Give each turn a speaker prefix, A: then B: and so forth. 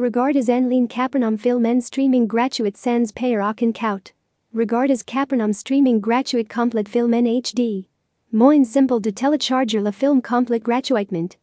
A: Regardas en Capernaum filmen streaming gratuit sans payer aucun coût. Regardas Capernaum streaming gratuit complet filmen HD. Moin simple de télécharger la film complet gratuitement.